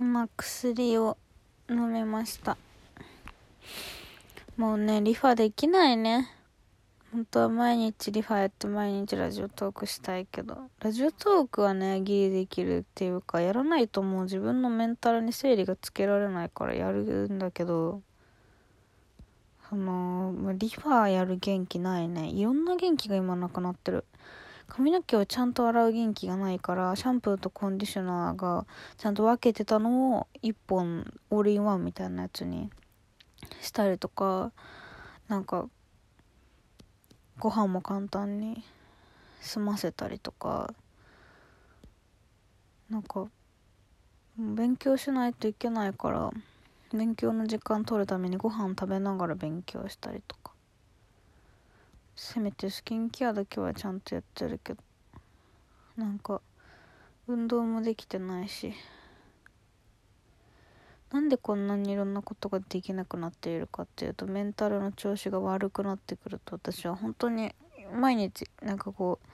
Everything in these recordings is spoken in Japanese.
今薬を飲めました。もうねリファできないね。本当は毎日リファやって毎日ラジオトークしたいけど。ラジオトークはねギリできるっていうかやらないともう自分のメンタルに整理がつけられないからやるんだけどそのリファやる元気ないね。いろんな元気が今なくなってる。髪の毛をちゃんと洗う元気がないからシャンプーとコンディショナーがちゃんと分けてたのを1本オールインワンみたいなやつにしたりとかなんかご飯も簡単に済ませたりとかなんか勉強しないといけないから勉強の時間取るためにご飯食べながら勉強したりとか。せめてスキンケアだけはちゃんとやってるけどなんか運動もできてないしなんでこんなにいろんなことができなくなっているかっていうとメンタルの調子が悪くなってくると私は本当に毎日なんかこう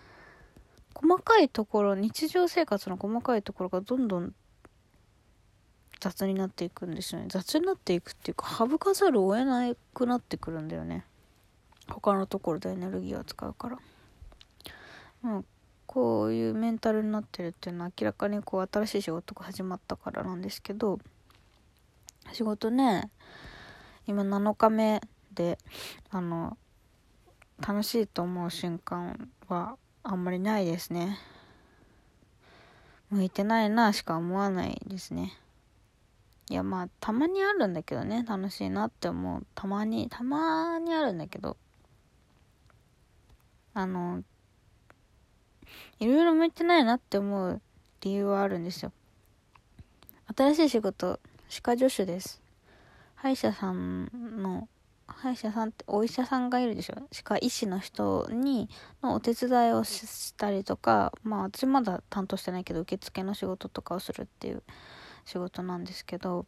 細かいところ日常生活の細かいところがどんどん雑になっていくんですよね。雑になっていくっていうか省かざるを得なくなってくるんだよね。他のところでエネルギーを使うから。まあこういうメンタルになってるっていうのは明らかにこう新しい仕事が始まったからなんですけど仕事ね今7日目であの楽しいと思う瞬間はあんまりないですね。向いてないなしか思わないですね。いやまあたまにあるんだけどね楽しいなって思う。たまにたまにあるんだけど。あのいろいろ向いてないなって思う理由はあるんですよ。新しい仕事歯科助手です。歯医者さんの歯医者さんってお医者さんがいるでしょ。歯科医師の人にのお手伝いをしたりとかまあ私まだ担当してないけど受付の仕事とかをするっていう仕事なんですけど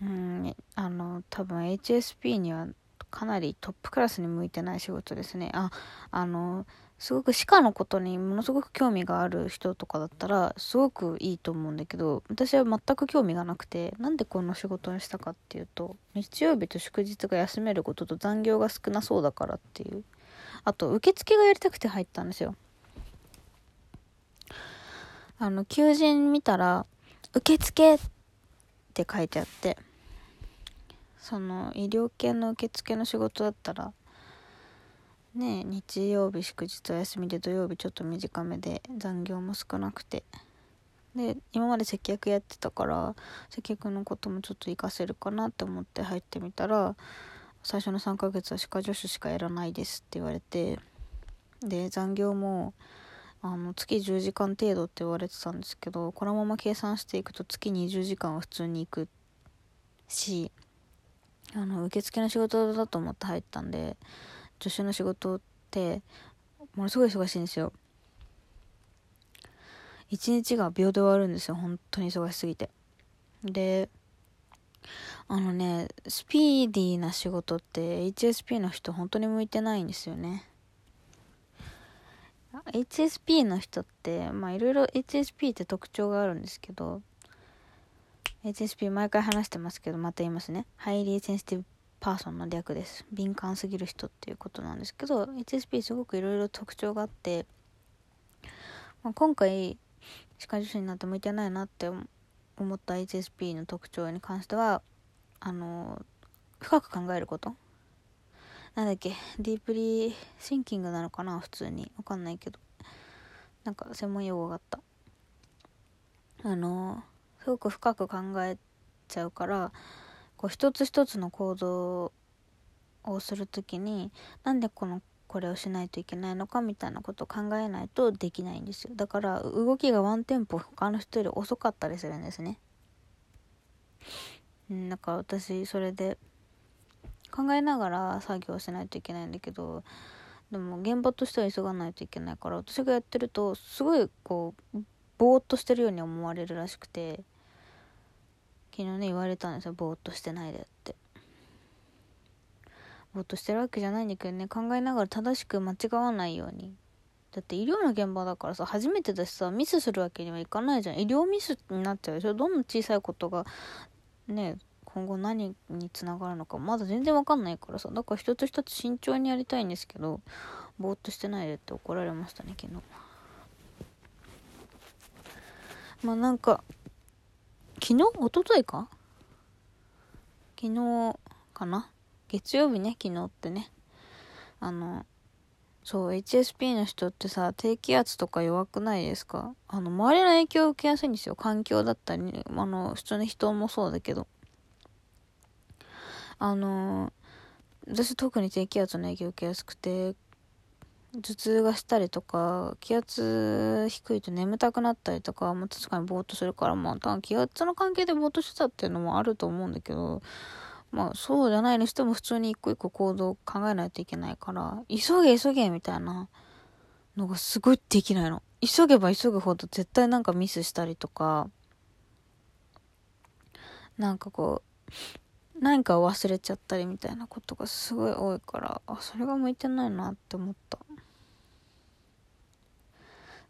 うんあの多分 HSP にはかなりトップクラスに向いてない仕事ですね。ああのすごく歯科のことにものすごく興味がある人とかだったらすごくいいと思うんだけど私は全く興味がなくてなんでこんな仕事にしたかっていうと日曜日と祝日が休めることと残業が少なそうだからっていう。あと受付がやりたくて入ったんですよ。あの求人見たら受付って書いてあってその医療系の受付の仕事だったらね日曜日祝日お休みで土曜日ちょっと短めで残業も少なくて。で今まで接客やってたから接客のこともちょっと活かせるかなって思って入ってみたら最初の3ヶ月は歯科助手しかやらないですって言われてで残業もあの月10時間程度って言われてたんですけどこのまま計算していくと月20時間は普通に行くしあの受付の仕事だと思って入ったんで助手の仕事ってものすごい忙しいんですよ。一日が秒で終わるんですよ。本当に忙しすぎて。であのねスピーディーな仕事って HSP の人本当に向いてないんですよね。HSP の人ってまあいろいろ HSP って特徴があるんですけど HSP 毎回話してますけどまた言いますね。 Highly Sensitive Person の略です。敏感すぎる人っていうことなんですけど HSP すごくいろいろ特徴があって、まあ、今回歯科助手になって向いてないなって思った HSP の特徴に関してはあの深く考えること。なんだっけ deeply thinking なのかな普通に。わかんないけど。なんか専門用語があった。あのすごく深く考えちゃうからこう一つ一つの行動をする時になんでこのこれをしないといけないのかみたいなことを考えないとできないんですよ。だから動きがワンテンポ他の人より遅かったりするんですね。うんだから私それで考えながら作業しないといけないんだけどでも現場としては急がないといけないから私がやってるとすごいこうぼーっとしてるように思われるらしくて。昨日ね言われたんですよ。ぼーっとしてないでって。ぼーっとしてるわけじゃないんだけどね考えながら正しく間違わないように。だって医療の現場だからさ初めてだしさミスするわけにはいかないじゃん。医療ミスになっちゃうでしょ。どんな小さいことがね今後何につながるのかまだ全然わかんないからさ。だから一つ一つ慎重にやりたいんですけどぼーっとしてないでって怒られましたね昨日。まあなんか昨日？一昨日か？昨日かな？月曜日ね昨日ってね。あのそう HSP の人ってさ低気圧とか弱くないですか？あの周りの影響を受けやすいんですよ。環境だったりあの普通の人もそうだけど。あの私特に低気圧の影響を受けやすくて頭痛がしたりとか気圧低いと眠たくなったりとか、まあ、確かにぼーっとするからまあ多分気圧の関係でぼーっとしてたっていうのもあると思うんだけどまあそうじゃないにしても普通に一個一個行動考えないといけないから急げ急げみたいなのがすごいできないの。急げば急ぐほど絶対なんかミスしたりとかなんかこう何か忘れちゃったりみたいなことがすごい多いからあそれが向いてないなって思った。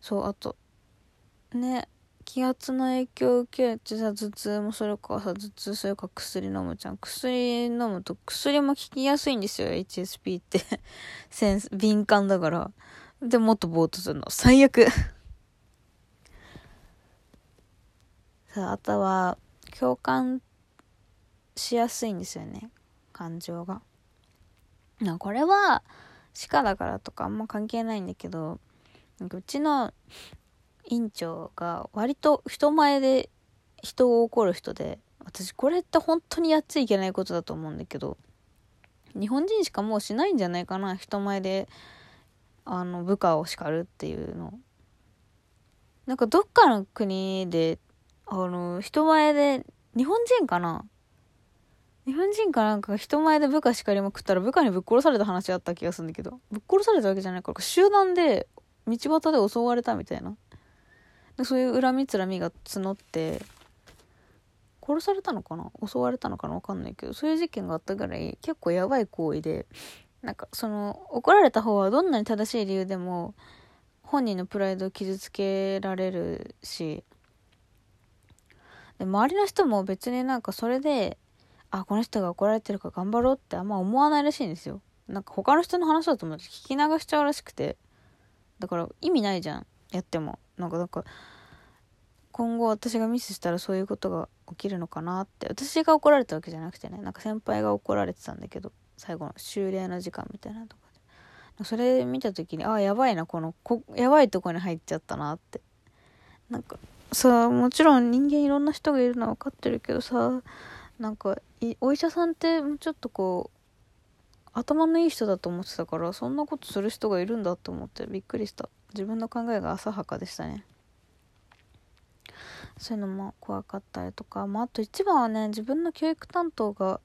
そうあとね気圧の影響を受けてさ頭痛もするかさ頭痛するか薬飲むじゃん。薬飲むと薬も効きやすいんですよ HSP って。センス敏感だから。でもっとぼーっとするの。最悪。さああとは共感しやすいんですよね。感情が。なこれは鹿だからとかあんま関係ないんだけど。うちの院長が割と人前で人を怒る人で私これって本当にやっちゃいけないことだと思うんだけど日本人しかもうしないんじゃないかな人前であの部下を叱るっていうの。なんかどっかの国であの人前で日本人かな？日本人かなんか人前で部下叱りまくったら部下にぶっ殺された話あった気がするんだけどぶっ殺されたわけじゃないから集団で道端で襲われたみたいな。そういう恨みつらみが募って殺されたのかな？襲われたのかな？分かんないけどそういう事件があったぐらい結構やばい行為でなんかその怒られた方はどんなに正しい理由でも本人のプライドを傷つけられるしで周りの人も別になんかそれであこの人が怒られてるから頑張ろうってあんま思わないらしいんですよ。なんか他の人の話だと思って聞き流しちゃうらしくて。だから意味ないじゃん。やっても。なんかなんか今後私がミスしたらそういうことが起きるのかなって。私が怒られたわけじゃなくてね。なんか先輩が怒られてたんだけど最後の終礼の時間みたいなとかで。それ見た時にああやばいなこのこやばいとこに入っちゃったなって。なんかさもちろん人間いろんな人がいるのは分かってるけどさなんかお医者さんってもうちょっとこう頭のいい人だと思ってたからそんなことする人がいるんだと思ってびっくりした。自分の考えが浅はかでしたね。そういうのも怖かったりとか、まあ、あと一番はね自分の教育担当が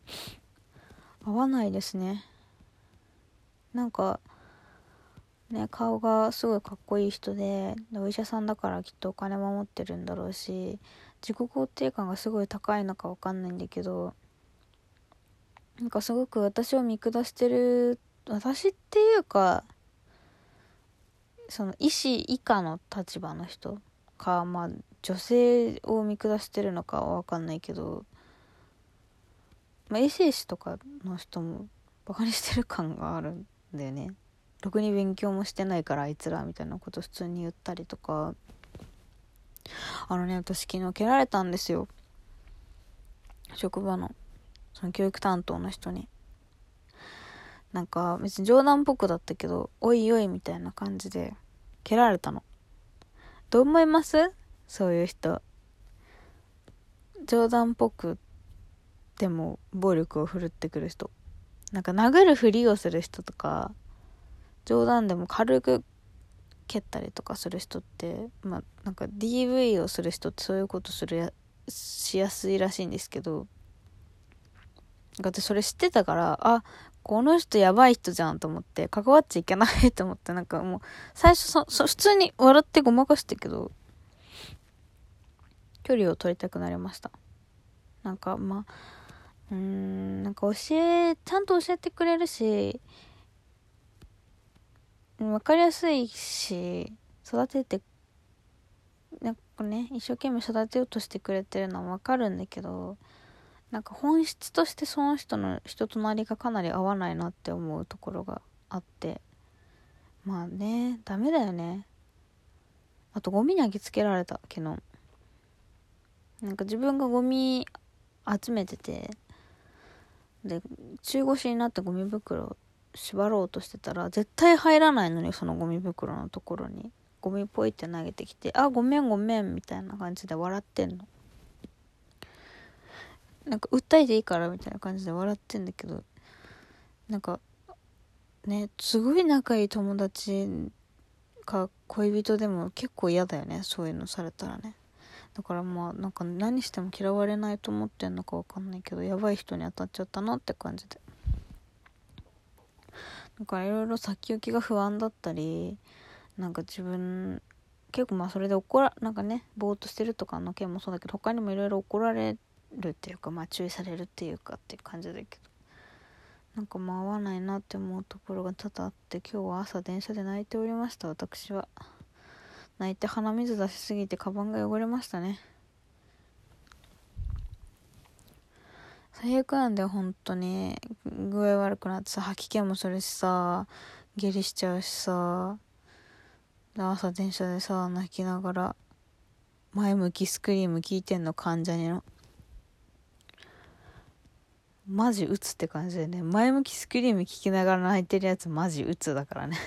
合わないですね。なんかね顔がすごいかっこいい人でお医者さんだからきっとお金も持ってるんだろうし自己肯定感がすごい高いのか分かんないんだけどなんかすごく私を見下してる私っていうかその医師以下の立場の人かまあ女性を見下してるのかは分かんないけど、まあ、衛生士とかの人もバカにしてる感があるんだよね。ろくに勉強もしてないからあいつらみたいなこと普通に言ったりとか。あのね私昨日蹴られたんですよ。職場の。その教育担当の人に。なんか別に冗談っぽくだったけどおいおいみたいな感じで蹴られたの。どう思います？そういう人。冗談っぽくでも暴力を振るってくる人。なんか殴るふりをする人とか冗談でも軽く蹴ったりとかする人ってまあなんか DV をする人ってそういうことするやしやすいらしいんですけど私それ知ってたからあこの人やばい人じゃんと思って関わっちゃいけないと思ってなんかもう最初そそ普通に笑ってごまかしたけど距離を取りたくなりました。なんかまあうーんなんか教えちゃんと教えてくれるし分かりやすいし育ててなんかね一生懸命育てようとしてくれてるのは分かるんだけどなんか本質としてその人の人となりがかなり合わないなって思うところがあって。まあねダメだよね。あとゴミにあげつけられた昨日なんか自分がゴミ集めてて。で中腰になってゴミ袋縛ろうとしてたら絶対入らないのにそのゴミ袋のところに。ゴミポイって投げてきて「あごめんごめん」みたいな感じで笑ってんの。なんか訴えていいからみたいな感じで笑ってんだけどなんかねすごい仲いい友達か恋人でも結構嫌だよねそういうのされたらね。だからまあなんか何しても嫌われないと思ってんのかわかんないけどやばい人に当たっちゃったなって感じで。だからいろいろ先行きが不安だったりなんか自分結構まあそれで怒らなんかねぼーっとしてるとかの件もそうだけど他にもいろいろ怒られてるっていうかまあ注意されるっていうかっていう感じだけど。なんかまあ合わないなって思うところが多々あって今日は朝電車で泣いておりました私は。泣いて鼻水出しすぎてカバンが汚れましたね。最悪なんだよ本当に具合悪くなってさ吐き気もするしさ下痢しちゃうしさ朝電車でさ泣きながら前向きスクリーム聞いてんの関ジャニの。マジ鬱って感じでね。前向きスクリーム聞きながら泣いてるやつマジ鬱だからね。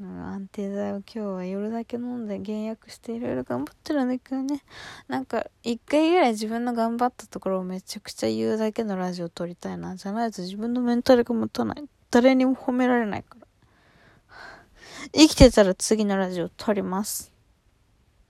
安定剤を今日は夜だけ飲んで減薬していろいろ頑張ってるんだけどね。なんか一回ぐらい自分の頑張ったところをめちゃくちゃ言うだけのラジオ撮りたいな。じゃないと自分のメンタルが持たない。誰にも褒められないから。生きてたら次のラジオ撮ります。